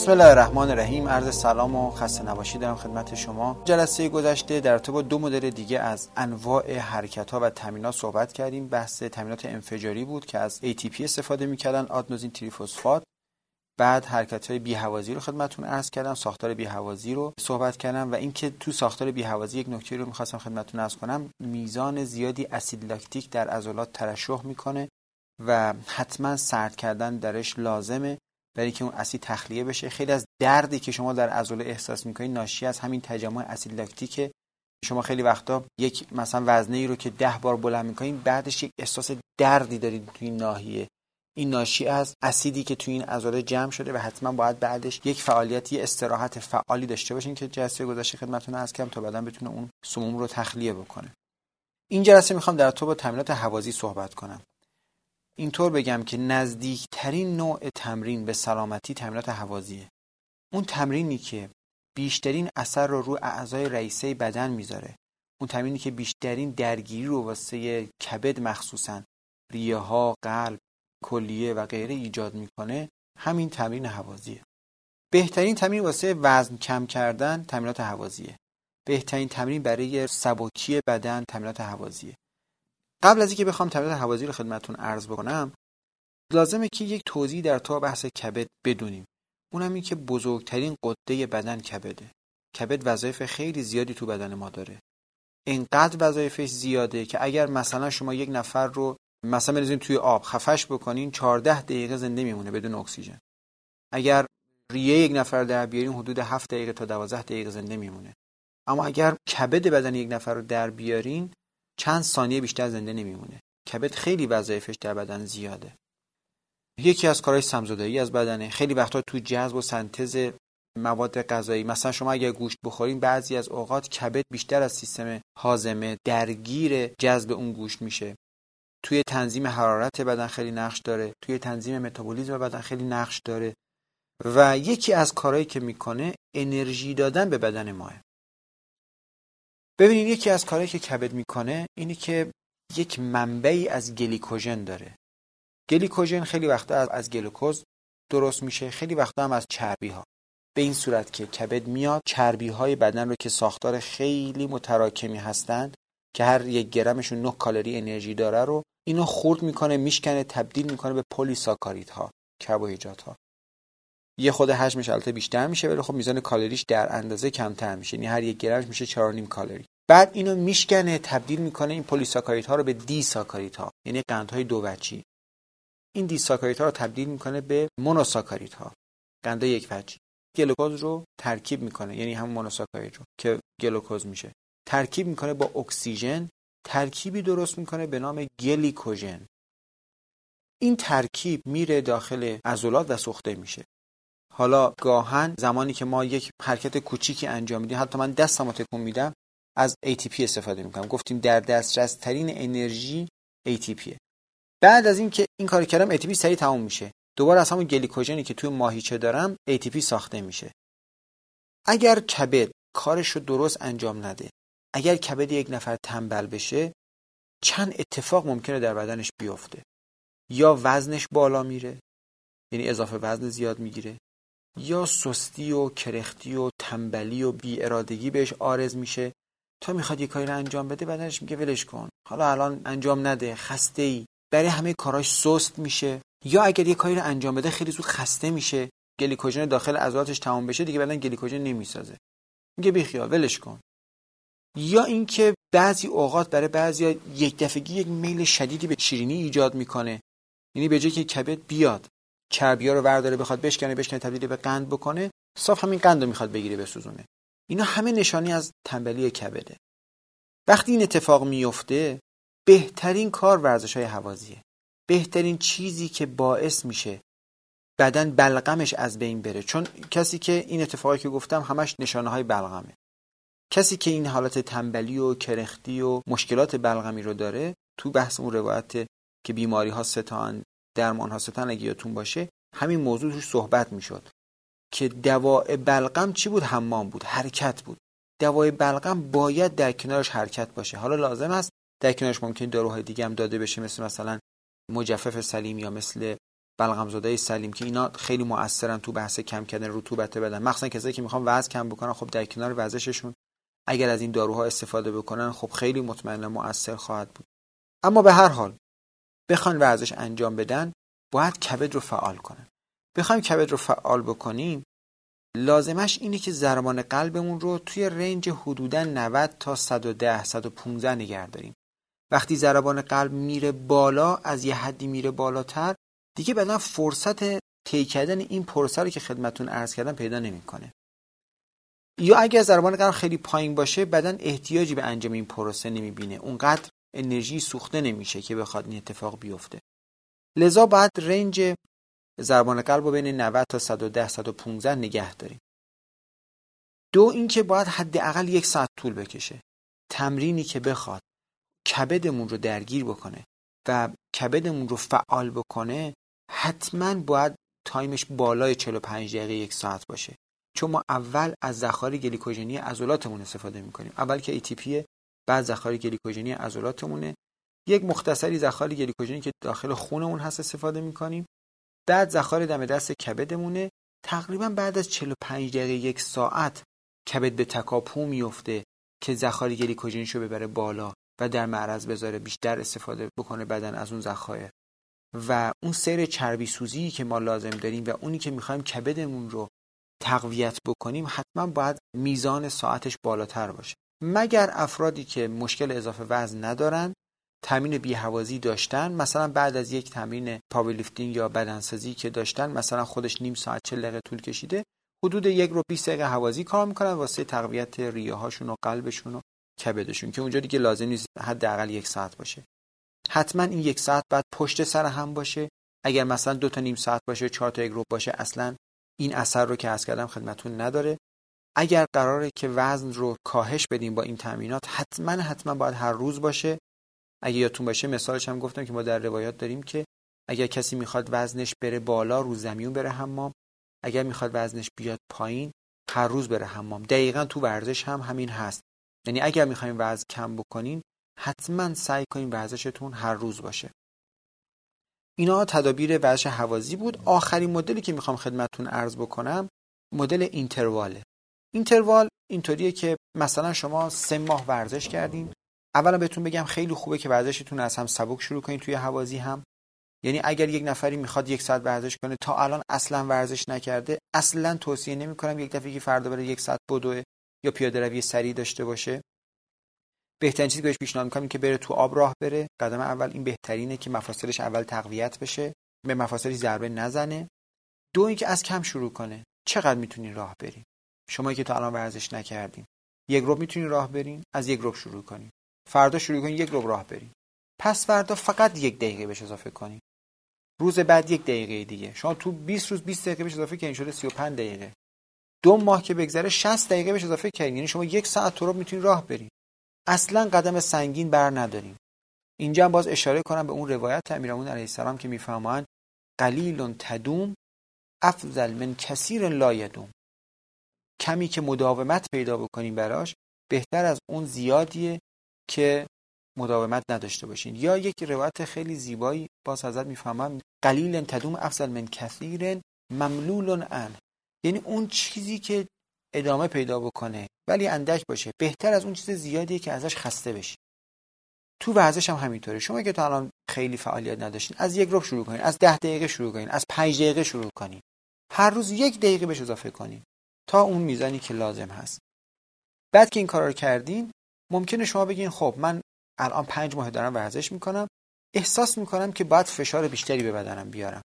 بسم الله الرحمن الرحیم عرض سلام و خسته نباشی دارم خدمت شما. جلسه گذشته در تو با دو مدل دیگه از انواع حرکت ها و تامینات صحبت کردیم. بحث تامینات انفجاری بود که از ATP استفاده می‌کردن آدنوزین تریفوسفات. بعد حرکت های بیهوازی رو خدمتتون عرض کردم ساختار بیهوازی رو صحبت کردم و اینکه تو ساختار بیهوازی یک نکته رو می‌خواستم خدمتتون عرض کنم. میزان زیادی اسید لاکتیک در عضلات ترشح می‌کنه و حتما سرد کردن درش لازمه. برای که اون اسید تخلیه بشه. خیلی از دردی که شما در عضله احساس می‌کنید ناشی از همین تجمع اسید لاکتیکه. شما خیلی وقتا یک مثلا وزنه ای رو که ده بار بلند می‌کنید بعدش یک احساس دردی دارید توی ناحیه. این ناشی از اسیدی که توی این عضله جمع شده و حتما باید بعدش یک فعالیتی استراحت فعالی داشته باشین که جلسه گذشته خدمتتون از کم تا بعدا بتونه اون سموم رو تخلیه بکنه. این جلسه می‌خوام در تو با تمرینات حوازی صحبت کنم. اینطور بگم که نزدیکترین نوع تمرین به سلامتی تمرینات حوازیه. اون تمرینی که بیشترین اثر رو رو اعضای رئیسه بدن می‌ذاره. اون تمرینی که بیشترین درگیری رو واسه کبد مخصوصا ریه ها قلب کلیه و غیره ایجاد می‌کنه همین تمرین حوازیه. بهترین تمرین واسه وزن کم کردن تمرینات حوازیه. بهترین تمرین برای سبکی بدن تمرینات حوازیه. قبل از اینکه بخوام تمرین حوازی رو خدمتتون عرض بکنم لازمه که یک توضیح در تو بحث کبد بدونیم. اونم این که بزرگترین قده بدن کبده. کبد وظایف خیلی زیادی تو بدن ما داره. اینقدر وظایفش زیاده که اگر مثلا شما یک نفر رو مثلا بریزین توی آب خفش بکنین 14 دقیقه زنده میمونه بدون اکسیژن. اگر ریه یک نفر در بیارین حدود 7 دقیقه تا 12 دقیقه زنده میمونه. اما اگر کبد بدن یک نفر رو در بیارین چند ثانیه بیشتر زنده نمیمونه. کبد خیلی وظایفش در بدن زیاده. یکی از کارهای سمزدایی از بدنه. خیلی وقتا تو جذب و سنتز مواد غذایی. مثلا شما اگر گوشت بخورین بعضی از اوقات کبد بیشتر از سیستم هاضمه درگیر جذب اون گوشت میشه. توی تنظیم حرارت بدن خیلی نقش داره. توی تنظیم متابولیسم بدن خیلی نقش داره. و یکی از کارهایی که می‌کنه انرژی دادن به بدن ما. ببینید یکی از کارهایی که کبد می‌کنه اینه که یک منبعی از گلیکوژن داره. گلیکوژن خیلی وقتا از گلوکوز درست میشه خیلی وقتا هم از چربی ها به این صورت که کبد میاد چربی های بدن رو که ساختار خیلی متراکمی هستند که هر یک گرمشون 9 کالری انرژی داره رو اینو خورد می‌کنه میشکنه تبدیل می‌کنه به پلی ها کربوهیدرات ها یه خود حجمش البته بیشتر میشه ولی خب میزان کالریش در اندازه کمتر میشه. یعنی هر یک گرمش میشه 4.5 کالری. بعد اینو میشکنه تبدیل می‌کنه این پلی‌ساکارید ها رو به دی ساکارید ها یعنی قندهای دو وجهی. این دی ساکارید ها رو تبدیل می‌کنه به مونوساکارید ها قندهای یک وجهی گلوکوز رو ترکیب می‌کنه یعنی هم مونوساکارید رو که گلوکوز میشه. ترکیب می‌کنه با اکسیژن ترکیبی درست می‌کنه به نام گلیکوژن. این ترکیب میره داخل عضلات و سوخته میشه. حالا گاهن زمانی که ما یک حرکت کوچیکی انجام میدیم حتی من دستمو تکون میدم از ATP استفاده می‌کنم. گفتیم در دسترس ترین انرژی ATP بعد از اینکه این کار کردم ATP سریع تموم میشه. دوباره از همون گلیکوژنی که توی ماهیچه دارم ATP ساخته میشه. اگر کبد کارش رو درست انجام نده اگر کبد یک نفر تنبل بشه چند اتفاق ممکنه در بدنش بیفته. یا وزنش بالا میره یعنی اضافه وزن زیاد می‌گیره یا سستی و کرختی و تنبلی و بی ارادگی بهش آرز میشه. تا می‌خواد یه کاری رو انجام بده بدنش میگه ولش کن. حالا الان انجام نده خسته ای برای همه کاراش سست میشه. یا اگر یه کاری رو انجام بده خیلی زود خسته میشه. گلیکوژن داخل عضلاتش تمام بشه دیگه بدن گلیکوژن نمی‌سازه. میگه بیخیال ولش کن. یا اینکه بعضی اوقات برای بعضی یک دفعگی یک میل شدیدی به شیرینی ایجاد می‌کنه. یعنی به جای که کبد بیاد چربیا رو ورداره بخواد بشکنه بشکنه تبدیل به قند بکنه صاف همین قند رو می‌خواد بگیره بسوزونه. اینا همه نشانی از تنبلی کبده. وقتی این اتفاق میفته بهترین کار ورزش های حوازیه. بهترین چیزی که باعث میشه بدن بلغمش از بین بره. چون کسی که این اتفاقی که گفتم همش نشانه های بلغمه. کسی که این حالت تنبلی و کرختی و مشکلات بلغمی رو داره تو بحث اون روایت که بیماری ها ستان درمان ها ستان اگه یادتون باشه همین موضوع توش صحبت می‌شد. که دواء بلغم چی بود؟ حمام بود حرکت بود. دوای بلغم باید در کنارش حرکت باشه. حالا لازم است در کنارش ممکن داروهای دیگه هم داده بشه مثل مثلا مجفف سلیم یا مثل بلغم زاده سلیم که اینا خیلی مؤثرن تو بحث کم کردن رطوبت بدن. مخصوصا کسایی که می‌خوان وزن کم بکنن خب در کنار ورزششون اگر از این داروها استفاده بکنن خب خیلی مطمئنا مؤثر خواهد بود. اما به هر حال بخوان ورزش انجام بدن باید کبد رو فعال کنن. بخوایم کبد رو فعال بکنیم لازمش اینه که ضربان قلبمون رو توی رنج حدودا 90 تا 110 115 نگه داریم. وقتی ضربان قلب میره بالا از یه حدی میره بالاتر دیگه بدن فرصت طی کردن این پروسه رو که خدمتون عرض کردم پیدا نمی‌کنه. یا اگر ضربان قلب خیلی پایین باشه بدن احتیاجی به انجام این پروسه نمی‌بینه. اونقدر انرژی سوخته نمیشه که بخواد این اتفاق بیفته. لذا باید رنج ضربان قلب رو بین 90 تا 110 115 نگه داریم. دو اینکه باید حداقل یک ساعت طول بکشه. تمرینی که بخواد کبدمون رو درگیر بکنه و کبدمون رو فعال بکنه حتما باید time ش بالای 45 دقیقه یک ساعت باشه. چون ما اول از ذخایر گلیکوژنی عضلاتمون استفاده می‌کنیم. اول که ATP بعد ذخایر گلیکوژنی عضلاتمونه. یک مختصری ذخایر گلیکوژنی که داخل خونمون هست استفاده می‌کنیم. بعد ذخایر دم دست کبدمونه. تقریبا بعد از 45 دقیقه یک ساعت کبد به تکاپو میفته که ذخایر گلیکوژنیشو ببره بالا و در معرض بذاره بیشتر استفاده بکنه بدن از اون ذخایر. و اون سیر چربی سوزی که ما لازم داریم و اونی که می‌خوایم کبدمون رو تقویت بکنیم حتما باید میزان ساعتش بالاتر باشه. مگر افرادی که مشکل اضافه وزن ندارن تمرین بیهوازی داشتن. مثلا بعد از یک تمرین پاورلیفتینگ یا بدنسازی که داشتن مثلا خودش نیم ساعت چهل دقیقه طول کشیده حدود یک رو 20 دقیقه هوازی کار می‌کنن واسه تقویت ریه هاشون و قلبشون و کبدشون که اونجا دیگه لازم نیست حداقل یک ساعت باشه. حتما این یک ساعت بعد پشت سر هم باشه. اگر مثلا دو تا نیم ساعت باشه چهار تا یک رو باشه اصلا این اثر رو که از کردم خدمتون نداره. اگر قراره که وزن رو کاهش بدیم با این تمرینات حتما حتما باید هر روز باشه. اگه یادتون باشه مثالش هم گفتم که ما در روایات داریم که اگر کسی می‌خواد وزنش بره بالا رو زمین بره حمام. اگر می‌خواد وزنش بیاد پایین هر روز بره حمام. دقیقا تو ورزش هم همین هست. یعنی اگر می‌خوایم وزن کم بکنین حتما سعی کنین ورزشتون هر روز باشه. اینا تدابیر ورزش حوازی بود. آخرین مدلی که می‌خوام خدمتتون عرض بکنم مدل اینترواله اینتروال اینطوریه که مثلا شما سه ماه ورزش کردین اولا بهتون بگم خیلی خوبه که ورزشتون از هم سبک شروع کنید توی حوازی هم. یعنی اگر یک نفری می‌خواد یک ساعت ورزش کنه تا الان اصلا ورزش نکرده اصلا توصیه نمی‌کنم یک دفعه که فردا بره یک ساعت بدوه یا پیاده روی سریع داشته باشه. بهترین چیزی بهش پیشنهاد می‌کنم که بره تو آب راه بره. قدم اول این بهترینه که مفاصلش اول تقویت بشه به مفاصلی ضربه نزنه. دو اینکه از کم شروع کنه. چقدر می‌تونین راه برین؟ شما که تا الان ورزش نکردین. یک رو می‌تونین راه برین از یک رو شروع کنین. فردا شروع کنین یک رو راه برین پس فردا فقط یک دقیقه بهش اضافه کنین روز بعد یک دقیقه دیگه. شما تو 20 روز 20 دقیقه بهش اضافه کنین شده 35 دقیقه. دو ماه که بگذره 60 دقیقه بهش اضافه کنین. یعنی شما یک ساعت تو رو می‌تونین راه برین. اصلا قدم سنگین بر نداریم اینجا هم باز اشاره کنم به اون روایت امیرامون علیه السلام که می‌فهمند قلیل تدوم افضل من کثیر لا یدوم. کمی که مداومت پیدا بکنیم براش بهتر از اون زیادیه که مداومت نداشته باشین. یا یک روایت خیلی زیبایی باز حضرت می‌فهمم قلیل تدوم افضل من کثیر مملول ان یعنی اون چیزی که ادامه پیدا بکنه ولی اندک باشه. بهتر از اون چیز زیادیه که ازش خسته بشی. تو ورزش هم همینطوره. شما که تا الان خیلی فعالیت نداشتین از یک ربع شروع کنین از ده دقیقه شروع کنین از پنج دقیقه شروع کنین. هر روز یک دقیقه بهش اضافه کنین تا اون میزانی که لازم هست. بعد که این کار رو کردین ممکنه شما بگین خب من الان پنج ماه دارم ورزش می‌کنم. احساس می‌کنم که باید فشار بیشتری به بدنم بیارم.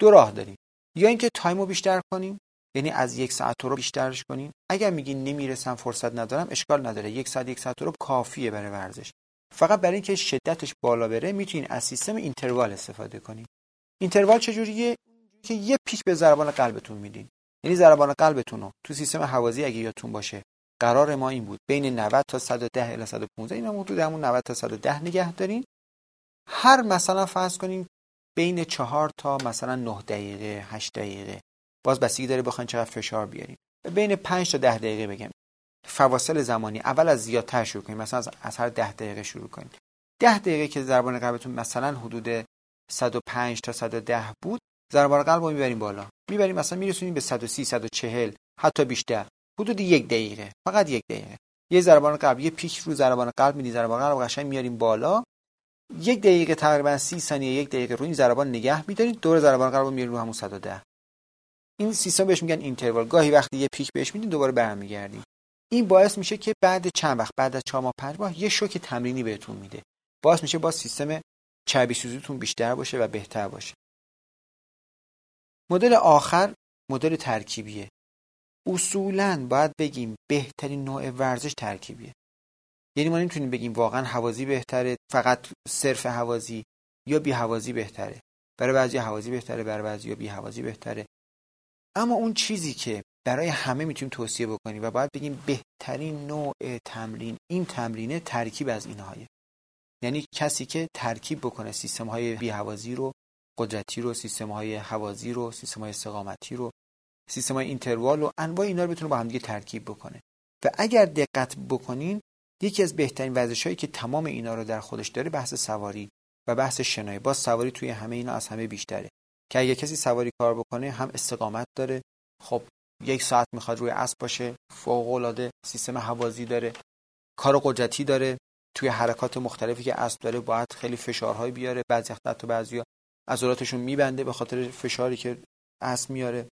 دو راه داریم. یا اینکه time و بیشتر کنیم یعنی از یک ساعت رو بیشترش کنیم. اگر میگین نمی‌رسم فرصت ندارم اشکال نداره. یک ساعت یک ساعت رو کافیه برای ورزش. فقط برای اینکه شدتش بالا بره می‌تونین از سیستم اینتروال استفاده کنین. اینتروال چجوریه؟ که یه پیک به ضربان قلبتون میدین. یعنی ضربان قلبتون رو تو سیستم حوازی اگه یادتون باشه قرار ما این بود. بین 90 تا 110 الی 115 این حدود همون 90 تا 110 نگه دارین. هر مثلا فرض کنین بین 4 تا مثلا 9 دقیقه 8 دقیقه. باز بستگی داره بخواین چقدر فشار بیارین. بین 5 تا 10 دقیقه بگم. فواصل زمانی. اول از زیادتر شروع کنیم مثلا از هر 10 دقیقه شروع کنیم 10 دقیقه که ضربان قلبتون مثلا حدود 105 تا 110 بود ضربان قلب رو می‌بریم بالا. می‌بریم مثلا میرسونیم به 130 140 حتی بیشتر. حدود یک دقیقه فقط یک دقیقه. یه ضربان قلب یه پیک رو ضربان قلب میدی ضربان قلب قشنگ میاریم بالا. یک دقیقه تقریبا 30 ثانیه یک دقیقه رو این ضربان نگه میدارید. دور ضربان قلب رو میاریم رو همون 110 این سیستم بهش میگن اینتروال. گاهی وقتی یه پیک بهش میدین دوباره برمیگردیم این باعث میشه که بعد چند وقت بعد از 4 ماه 5 ماه یه شوک تمرینی بهتون میده. باعث میشه با سیستم چربی سوزیتون بیشتر باشه و بهتر باشه. مدل آخر مدل ترکیبیه. اصولا باید بگیم بهترین نوع ورزش ترکیبیه. یعنی ما نمی‌تونیم بگیم واقعا حوازی بهتره فقط صرف حوازی یا بی حوازی بهتره. برای بعضی حوازی بهتره برای بعضی بی حوازی بهتره. اما اون چیزی که برای همه می‌تونیم توصیه بکنیم و باید بگیم بهترین نوع تمرین این تمرینه ترکیب از اینهایه. یعنی کسی که ترکیب بکنه سیستم های بی حوازی رو قدرتی رو سیستم های حوازی رو سیستم های استقامتی رو سیستم های اینتروال و انواع اینا رو بتونه با هم دیگه ترکیب بکنه. و اگر دقت بکنین یکی از بهترین ورزش هایی که تمام اینا رو در خودش داره بحث سواری و بحث شنای باز سواری توی همه اینا از همه بیشتره. که اگه کسی سواری کار بکنه هم استقامت داره. خب یک ساعت می‌خواد روی اسب باشه فوق العاده سیستم حوازی داره. کار قدرتی داره. توی حرکات مختلفی که اسب داره باید خیلی فشارهای بیاره. بعضی وقت تو بعضیا عضلاتشون میبنده به خاطر فشاری که اسب میاره.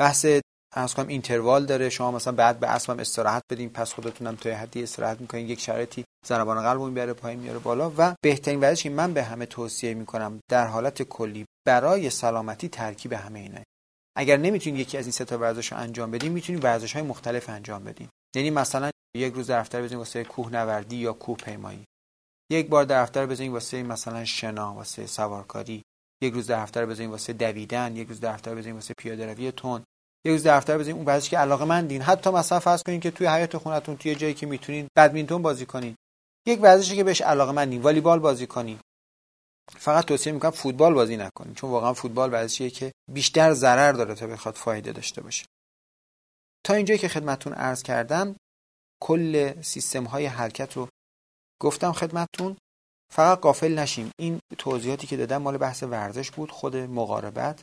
بحث از کنم اینتروال داره. شما مثلا بعد به اسبم استراحت بدین پس خودتونم توی حدی استراحت می‌کنین یک شرایطی ضربان قلب می‌بره پایین میاره بالا. و بهترین ورزشی من به همه توصیه می‌کنم در حالت کلی برای سلامتی ترکیب همه اینه. اگر نمی‌تونید یکی از این سه تا ورزش رو انجام بدین می‌تونید ورزش های مختلف انجام بدین. یعنی مثلا یک روز در هفته واسه کوهنوردی یا کوه پیمایی یک بار در هفته بزنید واسه مثلا شنا واسه سوارکاری. یک روز در هفته بزنید واسه دویدن. یک روز در هفته بزنید واسه پیاده روی تون یک روز در هفته بزنید اون ورزشی که علاقه مندین. حتی مثلا فرض کنید که توی حیات خونتون توی جایی که می‌تونید بدمینتون بازی کنید یک ورزشی که بهش علاقه مندین والیبال بازی کنید فقط توصیه می‌کنم فوتبال بازی نکنید چون واقعا فوتبال ورزشیه که بیشتر ضرر داره تا بخواد فایده داشته باشه. تا اینجایی که خدمتتون عرض کردم کل سیستم های حرکت رو گفتم خدمتتون. فقط قافل نشیم. این توضیحاتی که دادم مال بحث ورزش بود خود مقاربت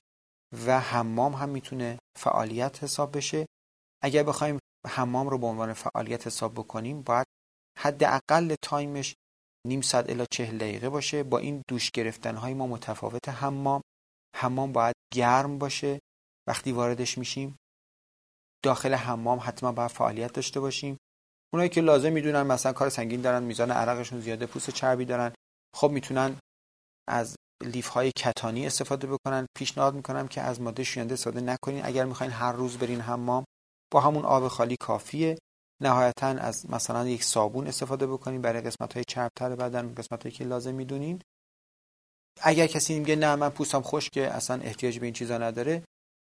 و حمام هم می‌تونه فعالیت حساب بشه. اگر بخوایم حمام رو به عنوان فعالیت حساب بکنیم باید حداقل تایمش نیم ساعت الا چهل دقیقه باشه. با این دوش گرفتن های ما متفاوت حمام. حمام باید گرم باشه. وقتی واردش میشیم داخل حمام حتما باید فعالیت داشته باشیم. اونایی که لازم می‌دونن مثلا کار سنگین دارن میزان عرقشون زیاده پوست چربی دارن خب می‌تونن از لیف های کتانی استفاده بکنن پیشنهاد می‌کنم که از ماده شوینده استفاده نکنین. اگر می‌خواین هر روز برین حمام با همون آب خالی کافیه. نهایتا از مثلا یک صابون استفاده بکنین. برای قسمت های چربتر بدن قسمت هایی که لازم می‌دونین. اگر کسی میگه نه من پوستم خشکه اصلا احتیاج به این چیزا نداره.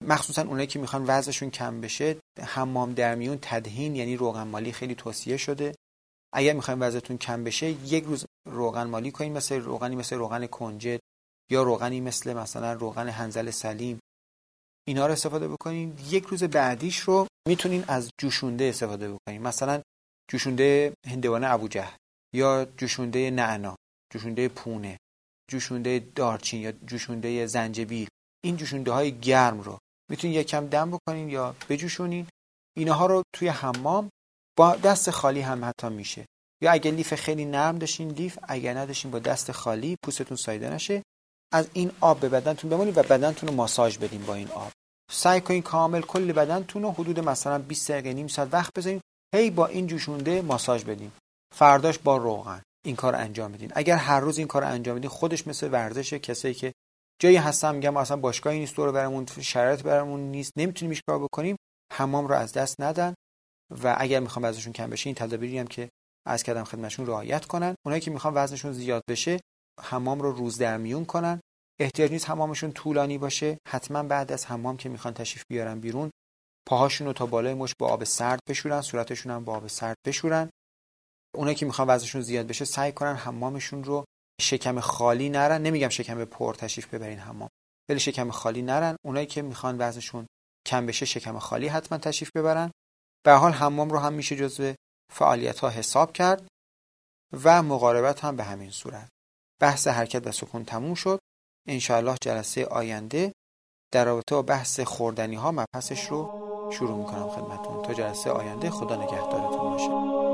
مخصوصا اونایی که می‌خوان وزنشون کم بشه حمام در میون تدهین یعنی روغن مالی خیلی توصیه شده. اگر می‌خواین وزنتون کم بشه یک روز روغن مالی کنین مثل روغنی مثل روغن کنجد یا روغنی مثل مثلا روغن هنزل سلیم. اینا رو استفاده بکنین. یک روز بعدیش رو می‌تونین از جوشونده استفاده بکنین. مثلا جوشونده هندوانه ابوجهل یا جوشونده نعنا جوشونده پونه جوشونده دارچین یا جوشونده زنجبیل. این جوشونده های گرم رو می‌تونین یکم دم بکنین یا بجوشونین. اینها رو توی حمام با دست خالی هم حتی میشه. یا اگه لیف خیلی نرم داشتین لیف اگر نداشتین با دست خالی پوستتون سایده نشه. از این آب به بدنتون بمونید و بدنتون رو ماساژ بدین با این آب. سعی کنین کامل کل بدنتون رو حدود مثلا 20 دقیقه نیم ساعت وقت بذارین هی با این جوشونده ماساژ بدین. فرداش با روغن این کار انجام بدین. اگر هر روز این کار انجام بدین خودش مثل ورزش کسایی که جایی هستم میگم اصلا باشگاهی نیست دور برامون شرایط برامون نیست نمی‌تونیم کار بکنیم حمام رو از دست ندن. و اگر می‌خوام وزنشون کم بشه این تدابیری هم که از کردم خدمتشون رعایت کنن. اونایی که می‌خوان وزنشون زیاد بشه حمام رو روز در میون کنن. احتیاج نیست حمامشون طولانی باشه. حتما بعد از حمام که می‌خوان تشریف بیارن بیرون پاهاشون رو تا بالای مش با آب سرد بشورن صورتشون هم با آب سرد بشورن. اونایی که می‌خوان وزنشون زیاد بشه سعی کنن حمامشون رو شکم خالی نرن. نمیگم شکم پر تشریف ببرین حمام ولی شکم خالی نرن. اونایی که می‌خوان وزنشون کم بشه شکم خالی حتما تشریف ببرن. به حال حمام رو هم میشه جزو فعالیت ها حساب کرد و مقاربت هم به همین صورت. بحث حرکت و سکون تموم شد. انشاءالله جلسه آینده در رابطه با بحث خوردنی ها مبحثش رو شروع می‌کنم خدمتون تا جلسه آینده خدا نگهدارتون باشه.